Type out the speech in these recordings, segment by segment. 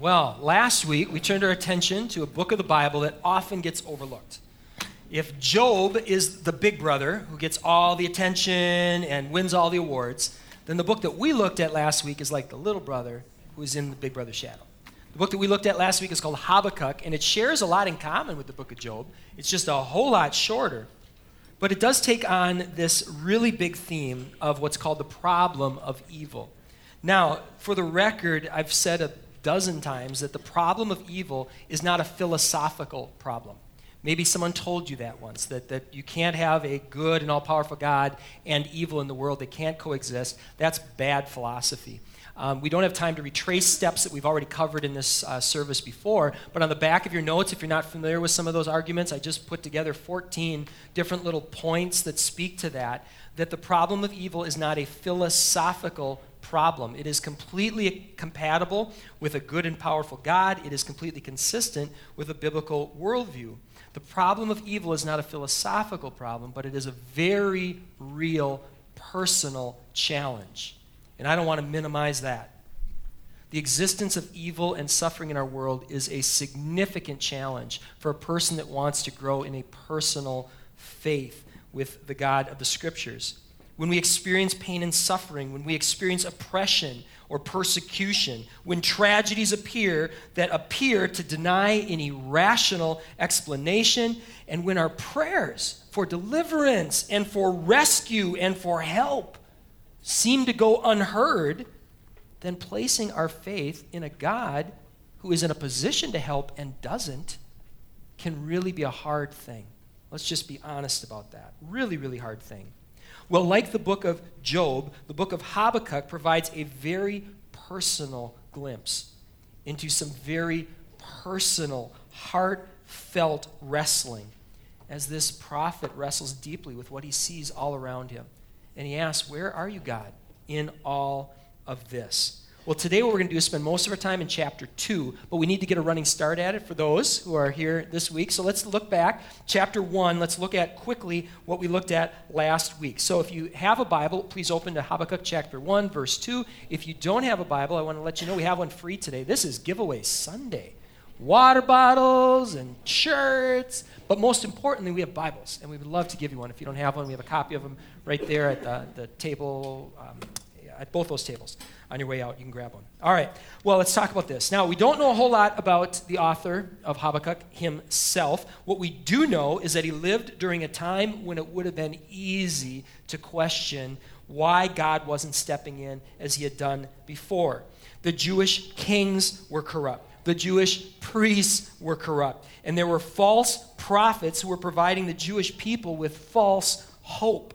Well, last week we turned our attention to a book of the Bible that often gets overlooked. If Job is the big brother who gets all the attention and wins all the awards, then the book that we looked at last week is like the little brother who's in the big brother's shadow. The book that we looked at last week is called Habakkuk, and it shares a lot in common with the book of Job. It's just a whole lot shorter. But it does take on this really big theme of what's called the problem of evil. Now, for the record, I've said a dozen times that the problem of evil is not a philosophical problem. Maybe someone told you that once, that, that you can't have a good and all powerful God and evil in the world. They can't coexist. That's bad philosophy. Um, we don't have time to retrace steps that we've already covered in this uh, service before, but on the back of your notes, if you're not familiar with some of those arguments, I just put together 14 different little points that speak to that. That the problem of evil is not a philosophical problem. It is completely compatible with a good and powerful God. It is completely consistent with a biblical worldview. The problem of evil is not a philosophical problem, but it is a very real personal challenge. And I don't want to minimize that. The existence of evil and suffering in our world is a significant challenge for a person that wants to grow in a personal faith with the God of the Scriptures when we experience pain and suffering, when we experience oppression or persecution, when tragedies appear that appear to deny any rational explanation, and when our prayers for deliverance and for rescue and for help seem to go unheard, then placing our faith in a God who is in a position to help and doesn't can really be a hard thing. Let's just be honest about that. Really, really hard thing. Well, like the book of Job, the book of Habakkuk provides a very personal glimpse into some very personal, heartfelt wrestling as this prophet wrestles deeply with what he sees all around him. And he asks, Where are you, God, in all of this? Well, today what we're going to do is spend most of our time in chapter 2, but we need to get a running start at it for those who are here this week. So let's look back. Chapter 1, let's look at quickly what we looked at last week. So if you have a Bible, please open to Habakkuk chapter 1, verse 2. If you don't have a Bible, I want to let you know we have one free today. This is Giveaway Sunday. Water bottles and shirts, but most importantly, we have Bibles, and we would love to give you one. If you don't have one, we have a copy of them right there at the, the table, um, at both those tables on your way out. You can grab one. All right. Well, let's talk about this. Now, we don't know a whole lot about the author of Habakkuk himself. What we do know is that he lived during a time when it would have been easy to question why God wasn't stepping in as he had done before. The Jewish kings were corrupt. The Jewish priests were corrupt. And there were false prophets who were providing the Jewish people with false hope.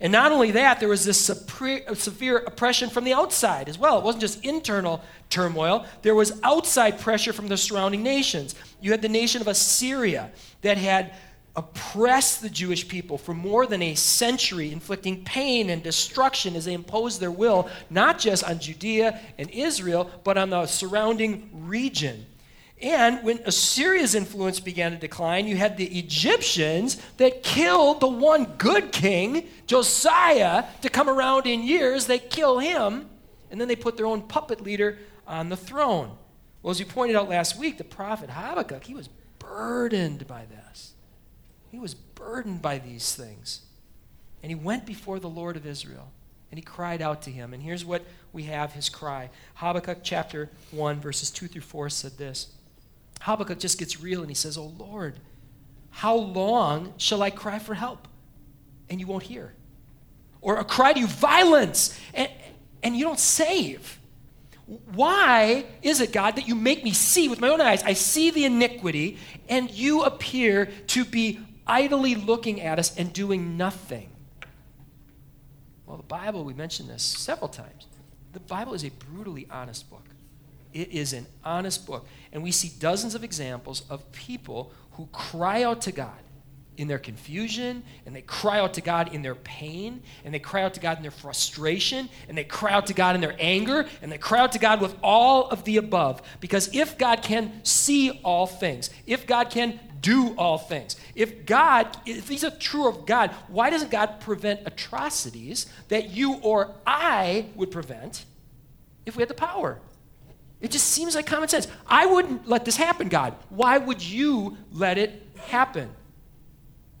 And not only that, there was this severe oppression from the outside as well. It wasn't just internal turmoil, there was outside pressure from the surrounding nations. You had the nation of Assyria that had oppressed the Jewish people for more than a century, inflicting pain and destruction as they imposed their will, not just on Judea and Israel, but on the surrounding region. And when Assyria's influence began to decline, you had the Egyptians that killed the one good king, Josiah, to come around in years. They kill him, and then they put their own puppet leader on the throne. Well, as you pointed out last week, the prophet Habakkuk, he was burdened by this. He was burdened by these things. And he went before the Lord of Israel, and he cried out to him. And here's what we have his cry Habakkuk chapter 1, verses 2 through 4 said this. Habakkuk just gets real and he says, Oh Lord, how long shall I cry for help? And you won't hear. Or a cry to you violence and, and you don't save. Why is it, God, that you make me see with my own eyes? I see the iniquity, and you appear to be idly looking at us and doing nothing. Well, the Bible, we mentioned this several times. The Bible is a brutally honest book. It is an honest book. And we see dozens of examples of people who cry out to God in their confusion, and they cry out to God in their pain, and they cry out to God in their frustration, and they cry out to God in their anger, and they cry out to God with all of the above. Because if God can see all things, if God can do all things, if God, if He's a true of God, why doesn't God prevent atrocities that you or I would prevent if we had the power? It just seems like common sense. I wouldn't let this happen, God. Why would you let it happen?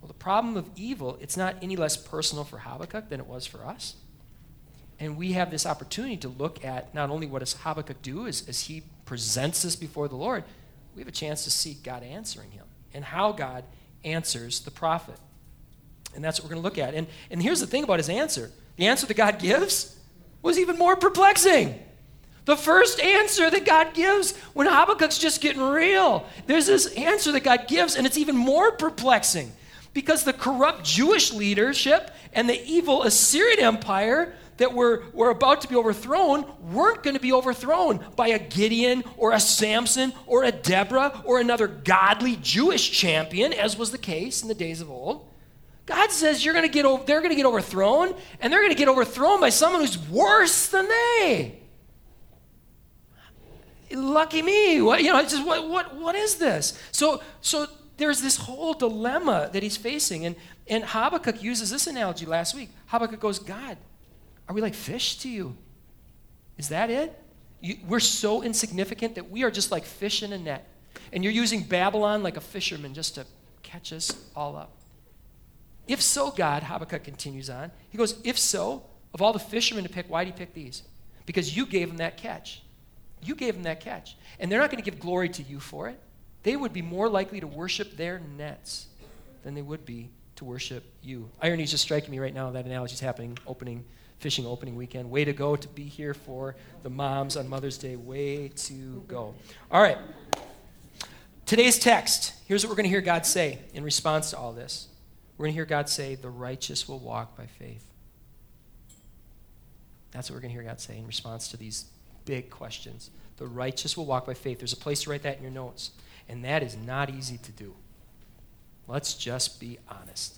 Well, the problem of evil, it's not any less personal for Habakkuk than it was for us. And we have this opportunity to look at not only what does Habakkuk do as, as he presents this before the Lord, we have a chance to see God answering him and how God answers the prophet. And that's what we're going to look at. And, and here's the thing about his answer the answer that God gives was even more perplexing. The first answer that God gives when Habakkuk's just getting real, there's this answer that God gives, and it's even more perplexing because the corrupt Jewish leadership and the evil Assyrian Empire that were, were about to be overthrown weren't going to be overthrown by a Gideon or a Samson or a Deborah or another godly Jewish champion, as was the case in the days of old. God says you're going to get over, they're going to get overthrown, and they're going to get overthrown by someone who's worse than they. Lucky me. What, you know, it's just what, what, what is this? So, so there's this whole dilemma that he's facing. And, and Habakkuk uses this analogy last week. Habakkuk goes, God, are we like fish to you? Is that it? You, we're so insignificant that we are just like fish in a net. And you're using Babylon like a fisherman just to catch us all up. If so, God, Habakkuk continues on, he goes, If so, of all the fishermen to pick, why do you pick these? Because you gave them that catch. You gave them that catch. And they're not going to give glory to you for it. They would be more likely to worship their nets than they would be to worship you. Irony is just striking me right now. That analogy is happening opening fishing opening weekend. Way to go to be here for the moms on Mother's Day. Way to go. All right. Today's text here's what we're going to hear God say in response to all this. We're going to hear God say, The righteous will walk by faith. That's what we're going to hear God say in response to these big questions. The righteous will walk by faith. There's a place to write that in your notes. And that is not easy to do. Let's just be honest.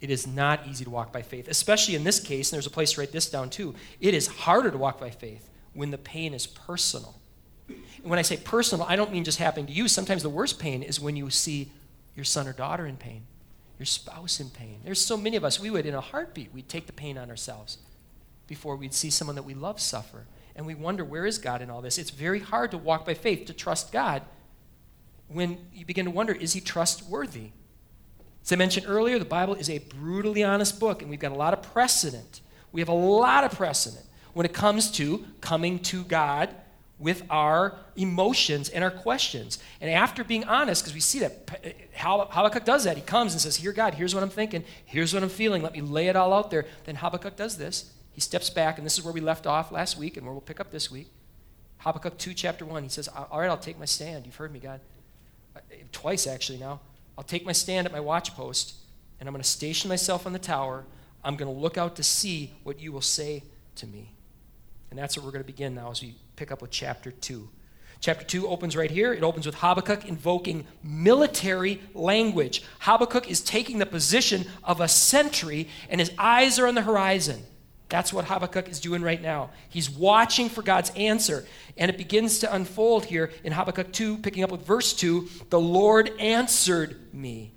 It is not easy to walk by faith, especially in this case, and there's a place to write this down too. It is harder to walk by faith when the pain is personal. And when I say personal, I don't mean just happening to you. Sometimes the worst pain is when you see your son or daughter in pain, your spouse in pain. There's so many of us, we would, in a heartbeat, we'd take the pain on ourselves before we'd see someone that we love suffer. And we wonder, where is God in all this? It's very hard to walk by faith, to trust God, when you begin to wonder, is he trustworthy? As I mentioned earlier, the Bible is a brutally honest book, and we've got a lot of precedent. We have a lot of precedent when it comes to coming to God with our emotions and our questions. And after being honest, because we see that Habakkuk does that. He comes and says, Here, God, here's what I'm thinking. Here's what I'm feeling. Let me lay it all out there. Then Habakkuk does this. He steps back, and this is where we left off last week and where we'll pick up this week. Habakkuk 2, chapter 1. He says, All right, I'll take my stand. You've heard me, God. Uh, twice, actually, now. I'll take my stand at my watch post and I'm going to station myself on the tower. I'm going to look out to see what you will say to me. And that's where we're going to begin now as we pick up with chapter 2. Chapter 2 opens right here. It opens with Habakkuk invoking military language. Habakkuk is taking the position of a sentry, and his eyes are on the horizon. That's what Habakkuk is doing right now. He's watching for God's answer. And it begins to unfold here in Habakkuk 2, picking up with verse 2. The Lord answered me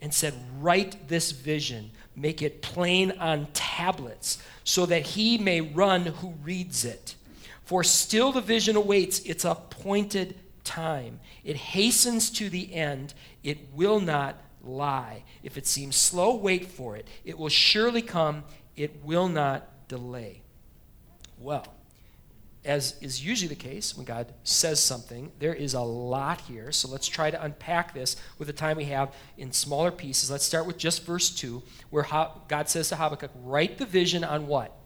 and said, Write this vision, make it plain on tablets, so that he may run who reads it. For still the vision awaits its appointed time. It hastens to the end, it will not lie. If it seems slow, wait for it. It will surely come it will not delay. Well, as is usually the case when God says something, there is a lot here. So let's try to unpack this with the time we have in smaller pieces. Let's start with just verse 2, where God says to Habakkuk, Write the vision on what?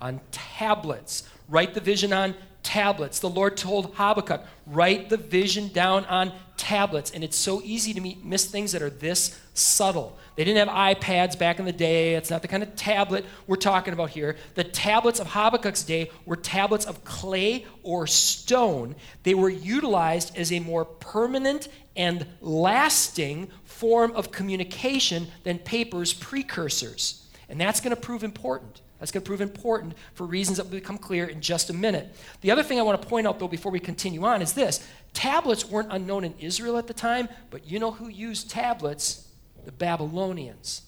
On tablets. Write the vision on tablets. The Lord told Habakkuk, Write the vision down on tablets. And it's so easy to miss things that are this subtle. They didn't have iPads back in the day. It's not the kind of tablet we're talking about here. The tablets of Habakkuk's day were tablets of clay or stone. They were utilized as a more permanent and lasting form of communication than paper's precursors. And that's going to prove important. That's going to prove important for reasons that will become clear in just a minute. The other thing I want to point out, though, before we continue on is this tablets weren't unknown in Israel at the time, but you know who used tablets? The Babylonians.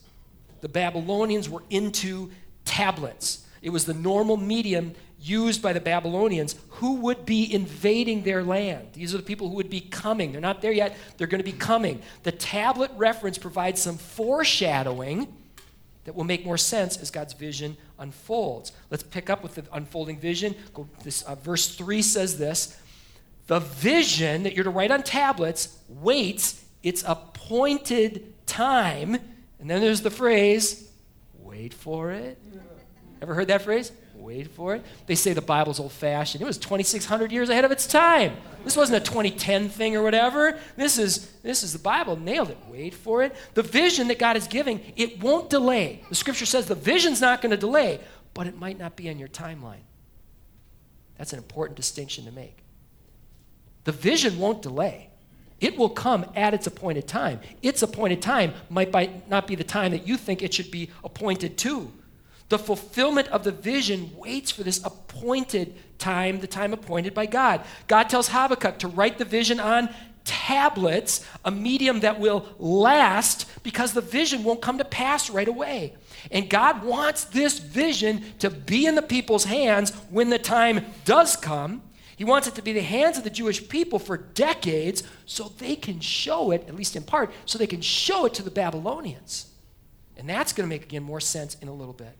The Babylonians were into tablets, it was the normal medium used by the Babylonians who would be invading their land. These are the people who would be coming. They're not there yet, they're going to be coming. The tablet reference provides some foreshadowing that will make more sense as God's vision unfolds. Let's pick up with the unfolding vision. This, uh, verse 3 says this The vision that you're to write on tablets waits its appointed time. And then there's the phrase, wait for it. Ever heard that phrase? Wait for it. They say the Bible's old fashioned. It was 2,600 years ahead of its time. This wasn't a 2010 thing or whatever. This is, this is the Bible. Nailed it. Wait for it. The vision that God is giving, it won't delay. The scripture says the vision's not going to delay, but it might not be on your timeline. That's an important distinction to make. The vision won't delay. It will come at its appointed time. Its appointed time might not be the time that you think it should be appointed to. The fulfillment of the vision waits for this appointed time, the time appointed by God. God tells Habakkuk to write the vision on tablets, a medium that will last because the vision won't come to pass right away. And God wants this vision to be in the people's hands when the time does come. He wants it to be the hands of the Jewish people for decades so they can show it, at least in part, so they can show it to the Babylonians. And that's going to make, again, more sense in a little bit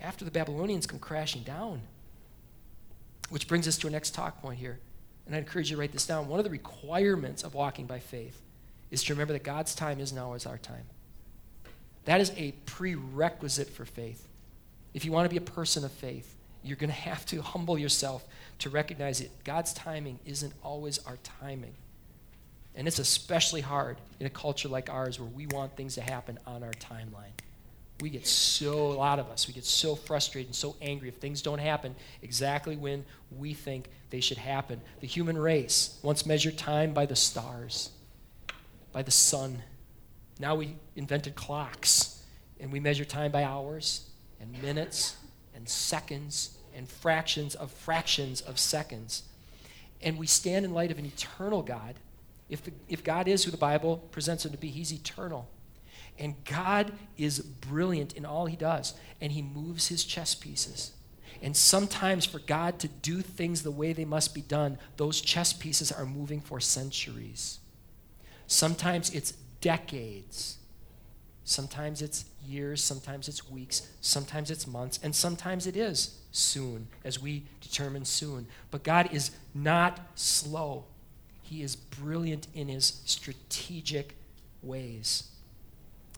after the Babylonians come crashing down. Which brings us to our next talk point here. And I encourage you to write this down. One of the requirements of walking by faith is to remember that God's time is now as our time. That is a prerequisite for faith. If you want to be a person of faith, you're going to have to humble yourself to recognize it. God's timing isn't always our timing. And it's especially hard in a culture like ours where we want things to happen on our timeline we get so, a lot of us, we get so frustrated and so angry if things don't happen exactly when we think they should happen. The human race once measured time by the stars, by the sun. Now we invented clocks, and we measure time by hours and minutes and seconds and fractions of fractions of seconds. And we stand in light of an eternal God. If, the, if God is who the Bible presents him to be, he's eternal. And God is brilliant in all he does, and he moves his chess pieces. And sometimes, for God to do things the way they must be done, those chess pieces are moving for centuries. Sometimes it's decades. Sometimes it's years, sometimes it's weeks, sometimes it's months, and sometimes it is soon, as we determine soon. But God is not slow, He is brilliant in His strategic ways.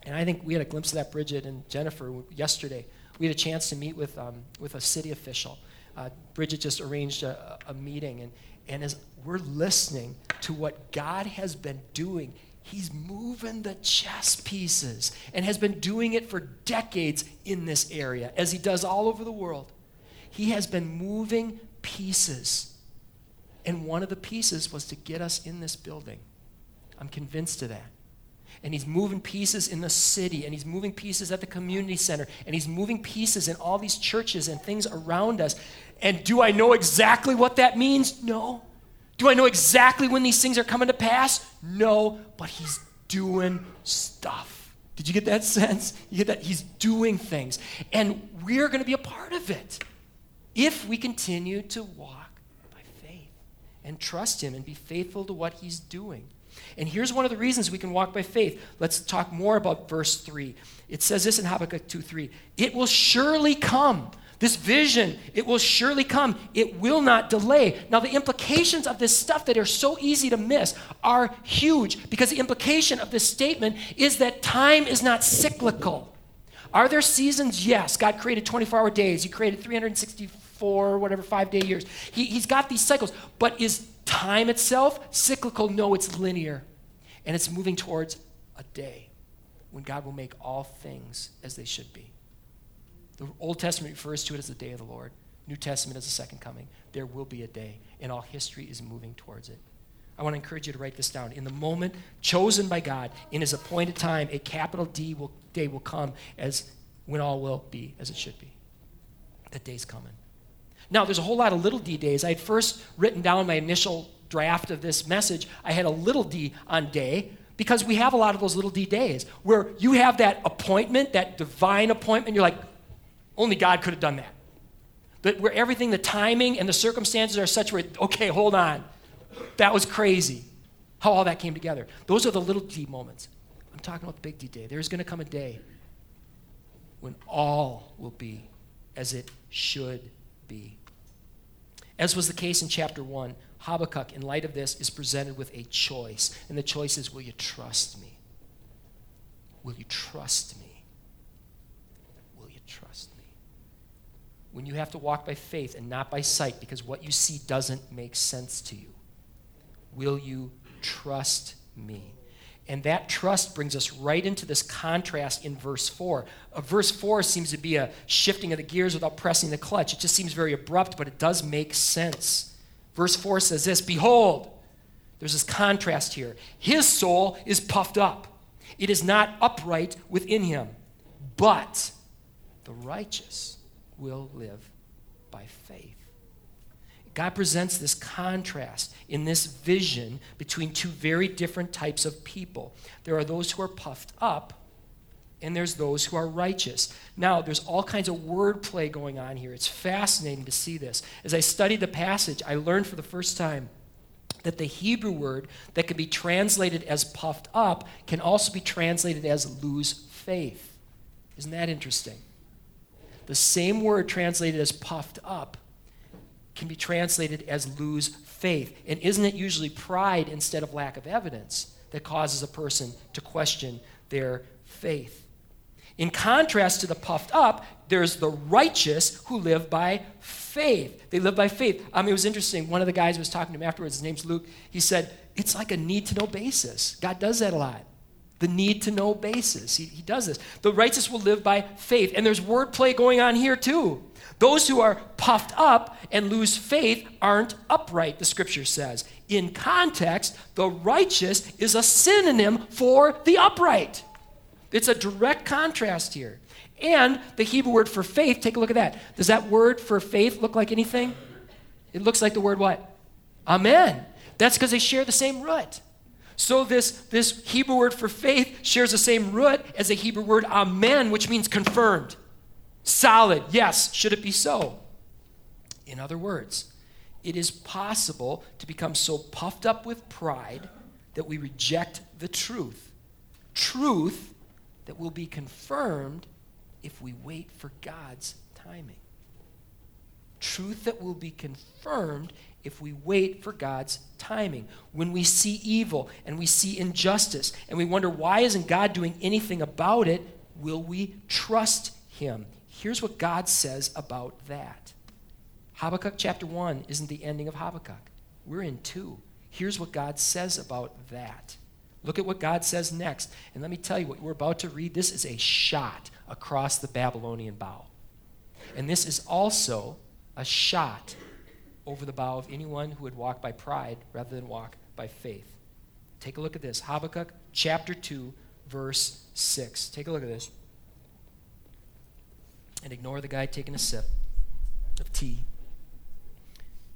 And I think we had a glimpse of that, Bridget and Jennifer, yesterday. We had a chance to meet with, um, with a city official. Uh, Bridget just arranged a, a meeting, and, and as we're listening to what God has been doing, He's moving the chess pieces and has been doing it for decades in this area, as He does all over the world. He has been moving pieces. And one of the pieces was to get us in this building. I'm convinced of that and he's moving pieces in the city, and he's moving pieces at the community center, and he's moving pieces in all these churches and things around us. And do I know exactly what that means? No. Do I know exactly when these things are coming to pass? No, but he's doing stuff. Did you get that sense? You get that? He's doing things. And we're going to be a part of it if we continue to walk by faith and trust him and be faithful to what he's doing. And here's one of the reasons we can walk by faith. Let's talk more about verse 3. It says this in Habakkuk 2 3. It will surely come. This vision, it will surely come. It will not delay. Now, the implications of this stuff that are so easy to miss are huge because the implication of this statement is that time is not cyclical. Are there seasons? Yes. God created 24 hour days, He created 364, whatever, five day years. He, he's got these cycles. But is time itself cyclical? No, it's linear. And it's moving towards a day when God will make all things as they should be. The Old Testament refers to it as the day of the Lord. New Testament as the second coming. There will be a day, and all history is moving towards it. I want to encourage you to write this down. In the moment chosen by God, in his appointed time, a capital D will, day will come as when all will be as it should be. That day's coming. Now, there's a whole lot of little d days. I had first written down my initial draft of this message. I had a little d on day because we have a lot of those little d days where you have that appointment, that divine appointment. You're like, only God could have done that. But where everything, the timing and the circumstances are such where, okay, hold on. That was crazy. How all that came together. Those are the little d moments. I'm talking about the big D day. There's going to come a day when all will be as it should be. As was the case in chapter 1, Habakkuk, in light of this, is presented with a choice. And the choice is will you trust me? Will you trust me? Will you trust me? When you have to walk by faith and not by sight because what you see doesn't make sense to you, will you trust me? And that trust brings us right into this contrast in verse 4. Uh, verse 4 seems to be a shifting of the gears without pressing the clutch. It just seems very abrupt, but it does make sense. Verse 4 says this Behold, there's this contrast here. His soul is puffed up, it is not upright within him, but the righteous will live by faith. God presents this contrast in this vision between two very different types of people. There are those who are puffed up, and there's those who are righteous. Now, there's all kinds of wordplay going on here. It's fascinating to see this. As I studied the passage, I learned for the first time that the Hebrew word that can be translated as puffed up can also be translated as lose faith. Isn't that interesting? The same word translated as puffed up can be translated as lose faith. And isn't it usually pride instead of lack of evidence that causes a person to question their faith? In contrast to the puffed up, there's the righteous who live by faith. They live by faith. I mean, it was interesting. One of the guys was talking to me afterwards. His name's Luke. He said, It's like a need to know basis. God does that a lot. The need to know basis. He, he does this. The righteous will live by faith. And there's wordplay going on here, too. Those who are puffed up and lose faith aren't upright, the scripture says. In context, the righteous is a synonym for the upright. It's a direct contrast here. And the Hebrew word for faith, take a look at that. Does that word for faith look like anything? It looks like the word what? Amen. That's because they share the same root. So this, this Hebrew word for faith shares the same root as the Hebrew word amen, which means confirmed. Solid. Yes. Should it be so? In other words, it is possible to become so puffed up with pride that we reject the truth. Truth that will be confirmed if we wait for God's timing. Truth that will be confirmed if we wait for God's timing. When we see evil and we see injustice and we wonder why isn't God doing anything about it, will we trust him? Here's what God says about that. Habakkuk chapter 1 isn't the ending of Habakkuk. We're in 2. Here's what God says about that. Look at what God says next. And let me tell you what we're about to read. This is a shot across the Babylonian bow. And this is also a shot over the bow of anyone who would walk by pride rather than walk by faith. Take a look at this Habakkuk chapter 2, verse 6. Take a look at this and ignore the guy taking a sip of tea.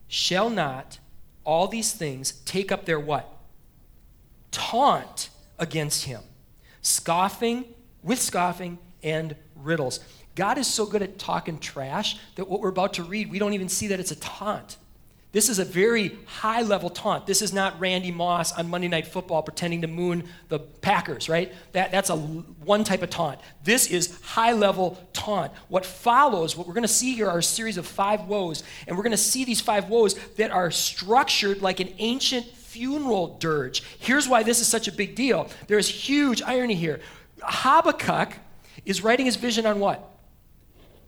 Shall not all these things take up their what? Taunt against him. Scoffing, with scoffing, and riddles. God is so good at talking trash that what we're about to read, we don't even see that it's a taunt. This is a very high level taunt. This is not Randy Moss on Monday Night Football pretending to moon the Packers, right? That, that's a one type of taunt. This is high level taunt. What follows, what we're going to see here are a series of five woes, and we're going to see these five woes that are structured like an ancient funeral dirge. Here's why this is such a big deal. There's huge irony here. Habakkuk is writing his vision on what?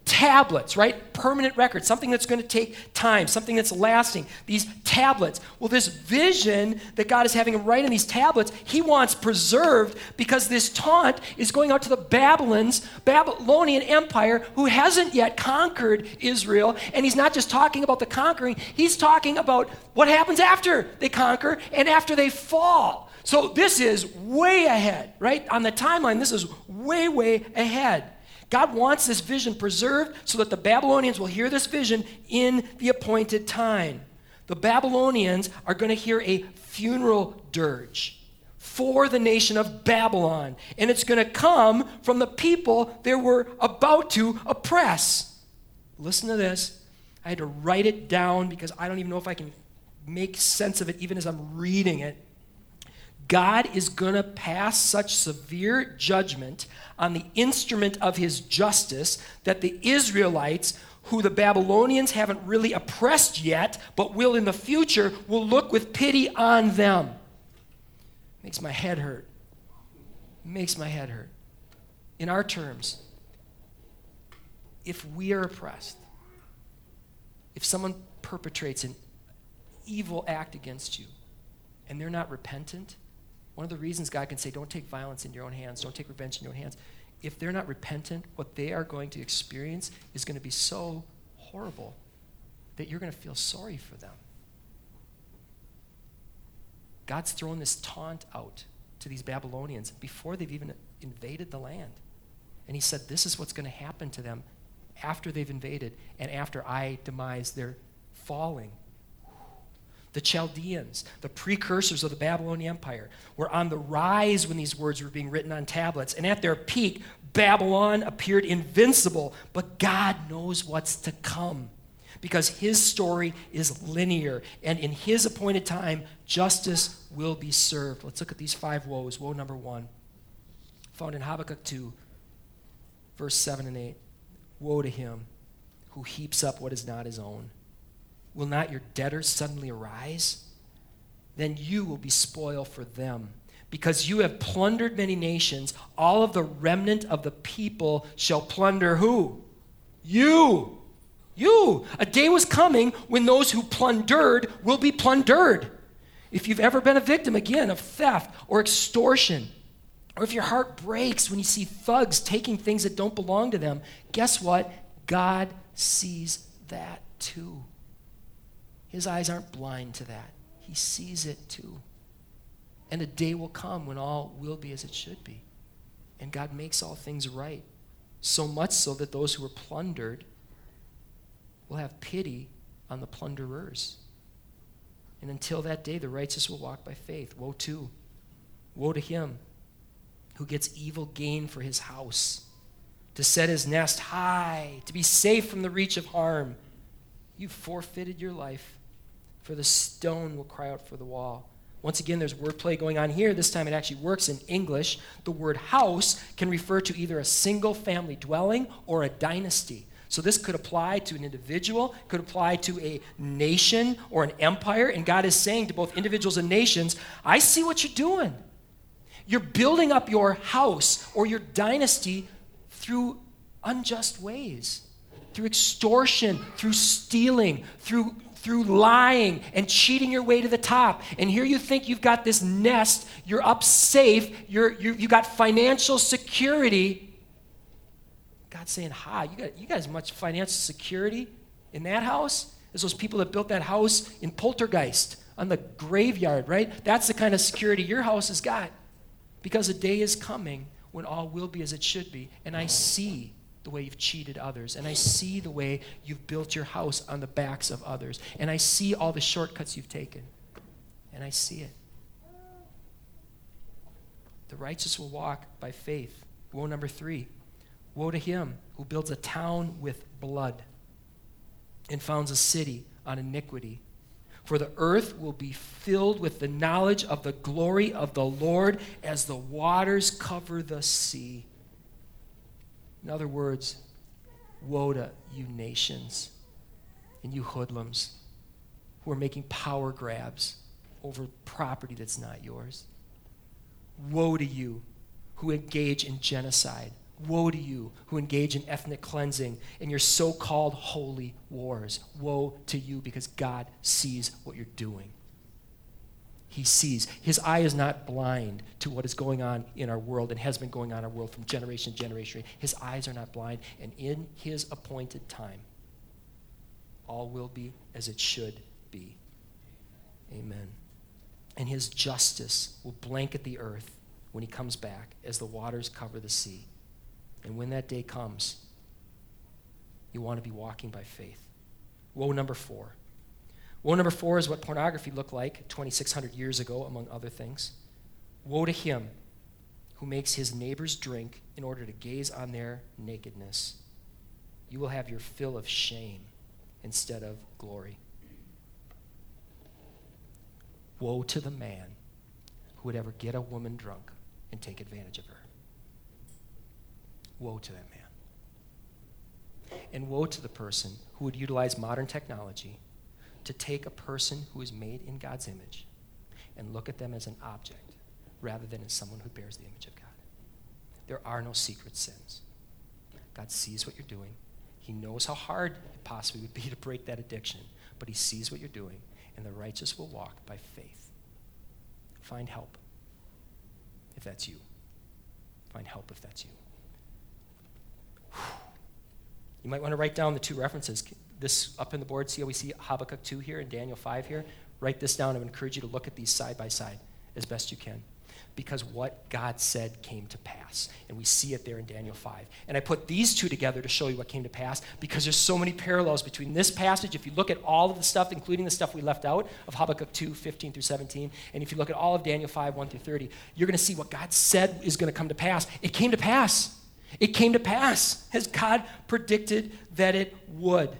Tablets, right? Permanent records, something that's going to take time, something that's lasting. These tablets. Well, this vision that God is having write on these tablets, he wants preserved because this taunt is going out to the Babylons, Babylonian Empire, who hasn't yet conquered Israel. And he's not just talking about the conquering, he's talking about what happens after they conquer and after they fall. So this is way ahead, right? On the timeline, this is way, way ahead. God wants this vision preserved so that the Babylonians will hear this vision in the appointed time. The Babylonians are going to hear a funeral dirge for the nation of Babylon, and it's going to come from the people they were about to oppress. Listen to this. I had to write it down because I don't even know if I can make sense of it even as I'm reading it. God is going to pass such severe judgment on the instrument of his justice that the Israelites, who the Babylonians haven't really oppressed yet, but will in the future, will look with pity on them. Makes my head hurt. Makes my head hurt. In our terms, if we are oppressed, if someone perpetrates an evil act against you and they're not repentant, one of the reasons God can say, don't take violence in your own hands, don't take revenge in your own hands, if they're not repentant, what they are going to experience is going to be so horrible that you're going to feel sorry for them. God's thrown this taunt out to these Babylonians before they've even invaded the land. And he said, This is what's going to happen to them after they've invaded and after I demise their falling. The Chaldeans, the precursors of the Babylonian Empire, were on the rise when these words were being written on tablets. And at their peak, Babylon appeared invincible. But God knows what's to come because his story is linear. And in his appointed time, justice will be served. Let's look at these five woes. Woe number one, found in Habakkuk 2, verse 7 and 8. Woe to him who heaps up what is not his own. Will not your debtors suddenly arise? Then you will be spoil for them. Because you have plundered many nations, all of the remnant of the people shall plunder who? You. You. A day was coming when those who plundered will be plundered. If you've ever been a victim, again, of theft or extortion, or if your heart breaks when you see thugs taking things that don't belong to them, guess what? God sees that too. His eyes aren't blind to that, He sees it too. And a day will come when all will be as it should be. And God makes all things right. So much so that those who are plundered will have pity on the plunderers. And until that day, the righteous will walk by faith. Woe to, woe to him who gets evil gain for his house, to set his nest high, to be safe from the reach of harm. You forfeited your life, for the stone will cry out for the wall. Once again, there's wordplay going on here. This time it actually works in English. The word house can refer to either a single family dwelling or a dynasty. So this could apply to an individual, could apply to a nation or an empire. And God is saying to both individuals and nations, I see what you're doing. You're building up your house or your dynasty through unjust ways, through extortion, through stealing, through, through lying and cheating your way to the top. And here you think you've got this nest, you're up safe, you're, you you've got financial security. God's saying, Ha, you got, you got as much financial security in that house as those people that built that house in Poltergeist on the graveyard, right? That's the kind of security your house has got. Because a day is coming when all will be as it should be. And I see the way you've cheated others. And I see the way you've built your house on the backs of others. And I see all the shortcuts you've taken. And I see it. The righteous will walk by faith. Woe number three. Woe to him who builds a town with blood and founds a city on iniquity. For the earth will be filled with the knowledge of the glory of the Lord as the waters cover the sea. In other words, woe to you nations and you hoodlums who are making power grabs over property that's not yours. Woe to you who engage in genocide Woe to you who engage in ethnic cleansing in your so called holy wars. Woe to you because God sees what you're doing. He sees. His eye is not blind to what is going on in our world and has been going on in our world from generation to generation. His eyes are not blind, and in His appointed time, all will be as it should be. Amen. And His justice will blanket the earth when He comes back as the waters cover the sea. And when that day comes, you want to be walking by faith. Woe number four. Woe number four is what pornography looked like 2,600 years ago, among other things. Woe to him who makes his neighbors drink in order to gaze on their nakedness. You will have your fill of shame. instead of glory. Woe to the man who would ever get a woman drunk and take advantage of her. Woe to that man. And woe to the person who would utilize modern technology to take a person who is made in God's image and look at them as an object rather than as someone who bears the image of God. There are no secret sins. God sees what you're doing. He knows how hard it possibly would be to break that addiction, but He sees what you're doing, and the righteous will walk by faith. Find help if that's you. Find help if that's you. You might want to write down the two references. This up in the board, see how we see Habakkuk 2 here and Daniel 5 here? Write this down. I would encourage you to look at these side by side as best you can because what God said came to pass. And we see it there in Daniel 5. And I put these two together to show you what came to pass because there's so many parallels between this passage. If you look at all of the stuff, including the stuff we left out of Habakkuk 2, 15 through 17, and if you look at all of Daniel 5, 1 through 30, you're going to see what God said is going to come to pass. It came to pass. It came to pass as God predicted that it would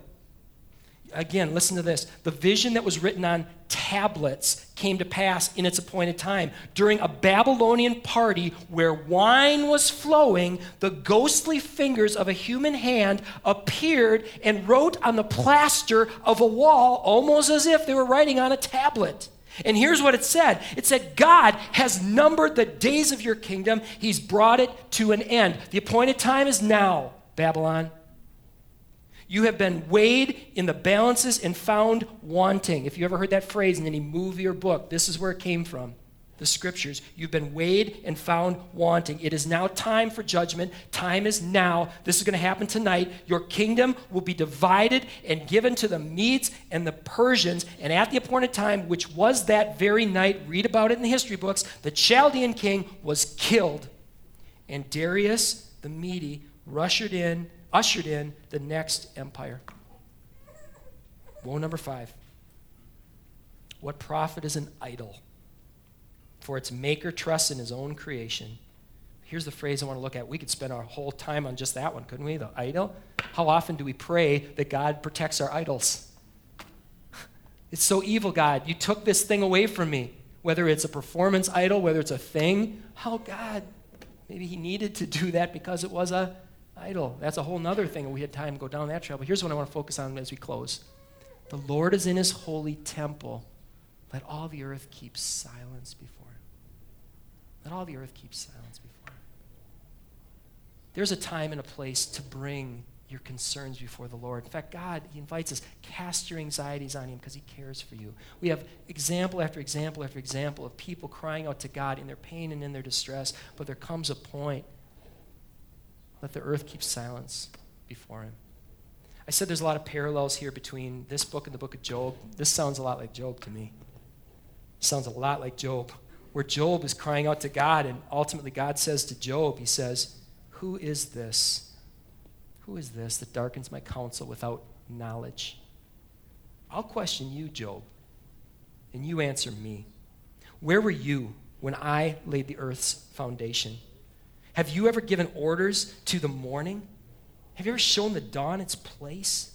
again, listen to this. The vision that was written on tablets came to pass in its appointed time. During a Babylonian party where wine was flowing, the ghostly fingers of a human hand appeared and wrote on the plaster of a wall almost as if they were writing on a tablet. And here's what it said it said, God has numbered the days of your kingdom, He's brought it to an end. The appointed time is now, Babylon. You have been weighed in the balances and found wanting. If you ever heard that phrase in any movie or book, this is where it came from the scriptures. You've been weighed and found wanting. It is now time for judgment. Time is now. This is going to happen tonight. Your kingdom will be divided and given to the Medes and the Persians. And at the appointed time, which was that very night, read about it in the history books, the Chaldean king was killed. And Darius the Mede ushered in ushered in the next empire. Woe number five. What profit is an idol? For its maker trusts in his own creation. Here's the phrase I want to look at. We could spend our whole time on just that one, couldn't we? The idol. How often do we pray that God protects our idols? It's so evil, God. You took this thing away from me. Whether it's a performance idol, whether it's a thing. How, God, maybe He needed to do that because it was a idol. That's a whole other thing. We had time to go down that trail. But here's what I want to focus on as we close The Lord is in his holy temple. Let all the earth keep silence before him. Let all the earth keep silence before him. There's a time and a place to bring your concerns before the Lord. In fact, God, He invites us, cast your anxieties on Him because He cares for you. We have example after example after example of people crying out to God in their pain and in their distress, but there comes a point let the earth keep silence before him. I said there's a lot of parallels here between this book and the book of Job. This sounds a lot like Job to me. sounds a lot like Job, where Job is crying out to God, and ultimately God says to Job, He says, Who is this? Who is this that darkens my counsel without knowledge? I'll question you, Job, and you answer me. Where were you when I laid the earth's foundation? Have you ever given orders to the morning? Have you ever shown the dawn its place?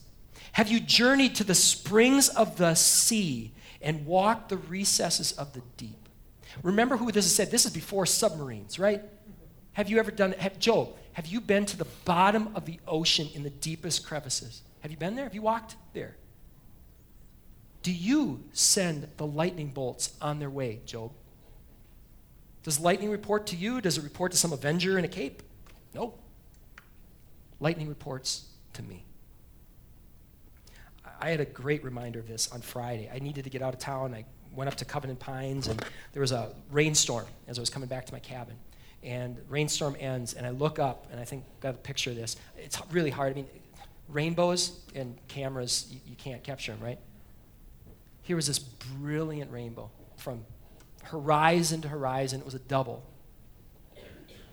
Have you journeyed to the springs of the sea and walked the recesses of the deep? Remember who this is said. This is before submarines, right? Have you ever done it? Job, have you been to the bottom of the ocean in the deepest crevices? Have you been there? Have you walked there? Do you send the lightning bolts on their way, Job? Does lightning report to you? Does it report to some avenger in a cape? No. Lightning reports to me. I had a great reminder of this on Friday. I needed to get out of town. I went up to Covenant Pines, and there was a rainstorm as I was coming back to my cabin. And rainstorm ends, and I look up, and I think I got a picture of this. It's really hard. I mean, rainbows and cameras, you, you can't capture them, right? Here was this brilliant rainbow from horizon to horizon. It was a double.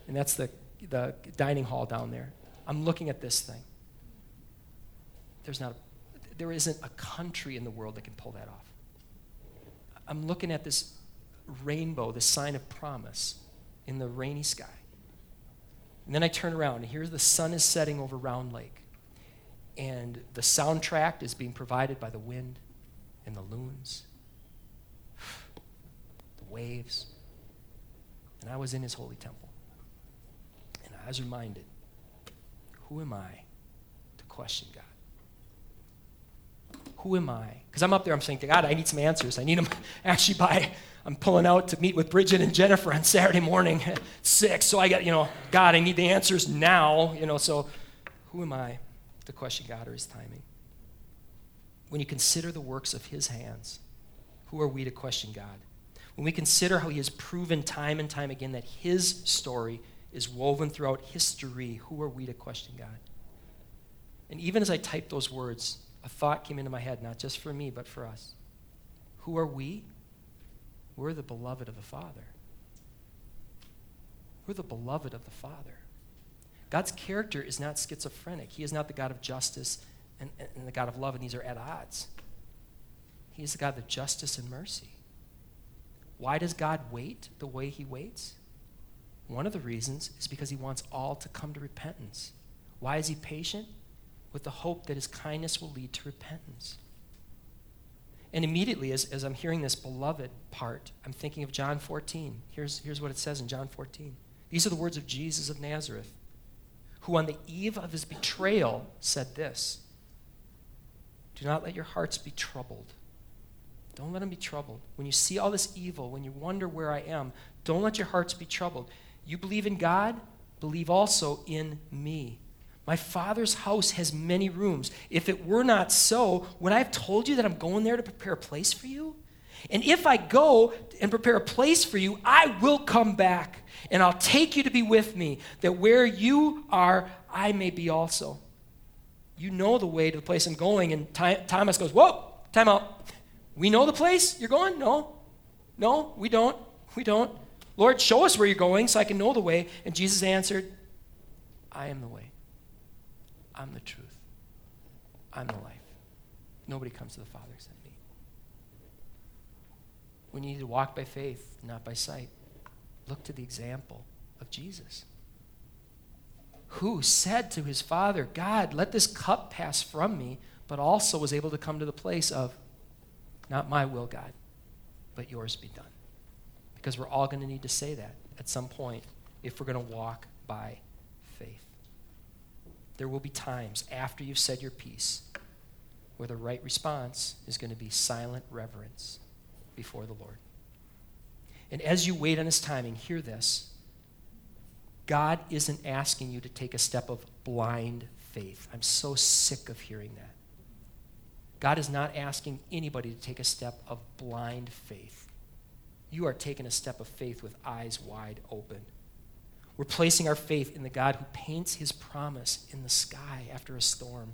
And that's the, the dining hall down there. I'm looking at this thing. There's not a, there isn't a country in the world that can pull that off. I'm looking at this rainbow, this sign of promise in the rainy sky. And then I turn around, and here the sun is setting over Round Lake. and the soundtrack is being provided by the wind and the loons, the waves. And I was in his holy temple. And I was reminded who am I to question God? Who am I? Because I'm up there, I'm saying to God, I need some answers. I need them actually by, I'm pulling out to meet with Bridget and Jennifer on Saturday morning at 6. So I got, you know, God, I need the answers now, you know, so who am I to question God or his timing? When you consider the works of his hands, who are we to question God? When we consider how he has proven time and time again that his story is woven throughout history, who are we to question God? And even as I typed those words, a thought came into my head, not just for me, but for us. Who are we? We're the beloved of the Father. We're the beloved of the Father. God's character is not schizophrenic. He is not the God of justice and, and the God of love, and these are at odds. He is the God of justice and mercy. Why does God wait the way He waits? One of the reasons is because He wants all to come to repentance. Why is He patient? with the hope that his kindness will lead to repentance. And immediately, as, as I'm hearing this beloved part, I'm thinking of John 14. Here's, here's what it says in John 14. These are the words of Jesus of Nazareth, who on the eve of his betrayal said this Do not let your hearts be troubled. Don't let them be troubled. When you see all this evil, when you wonder where I am, don't let your hearts be troubled. You believe in God, believe also in me. My father's house has many rooms. If it were not so, would I have told you that I'm going there to prepare a place for you? And if I go and prepare a place for you, I will come back and I'll take you to be with me, that where you are, I may be also. You know the way to the place I'm going. And Thomas goes, Whoa, time out. We know the place you're going? No. No, we don't. We don't. Lord, show us where you're going so I can know the way. And Jesus answered, I am the way. I'm the truth. I'm the life. Nobody comes to the Father except me. We need to walk by faith, not by sight. Look to the example of Jesus, who said to his Father, God, let this cup pass from me, but also was able to come to the place of, not my will, God, but yours be done. Because we're all going to need to say that at some point if we're going to walk by faith. there will be times after you've said your piece where the right response is going to be silent reverence before the Lord. And as you wait on his timing, hear this God isn't asking you to take a step of blind faith. I'm so sick of hearing that. God is not asking anybody to take a step of blind faith. You are taking a step of faith with eyes wide open. We're placing our faith in the God who paints his promise in the sky after a storm.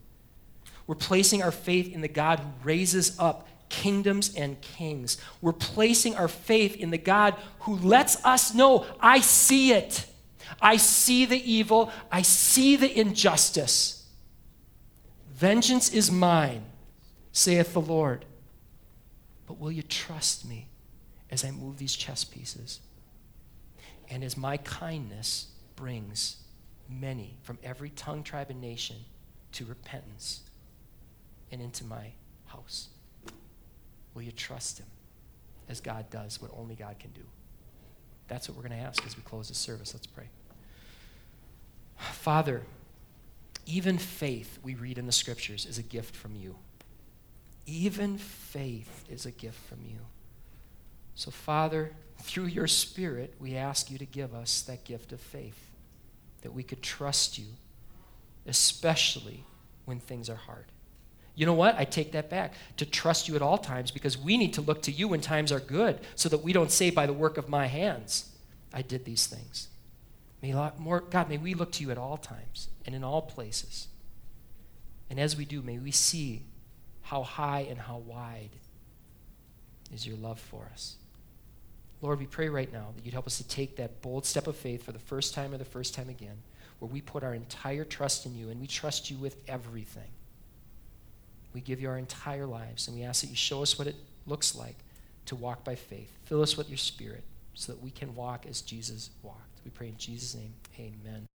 We're placing our faith in the God who raises up kingdoms and kings. We're placing our faith in the God who lets us know, I see it. I see the evil. I see the injustice. Vengeance is mine, saith the Lord. But will you trust me as I move these chess pieces? and as my kindness brings many from every tongue, tribe, and nation to repentance and into my house. Will you trust him as God does what only God can do? That's what we're going to ask as we close this service. Let's pray. Father, even faith, we read in the scriptures, is a gift from you. Even faith is a gift from you. So, Father, through your Spirit, we ask you to give us that gift of faith, that we could trust you, especially when things are hard. You know what? I take that back. To trust you at all times because we need to look to you when times are good so that we don't say by the work of my hands, I did these things. May more, God, may we look to you at all times and in all places. And as we do, may we see how high and how wide is your love for us. Lord, we pray right now that you'd help us to take that bold step of faith for the first time or the first time again, where we put our entire trust in you and we trust you with everything. We give you our entire lives and we ask that you show us what it looks like to walk by faith. Fill us with your spirit so that we can walk as Jesus walked. We pray in Jesus' name. Amen.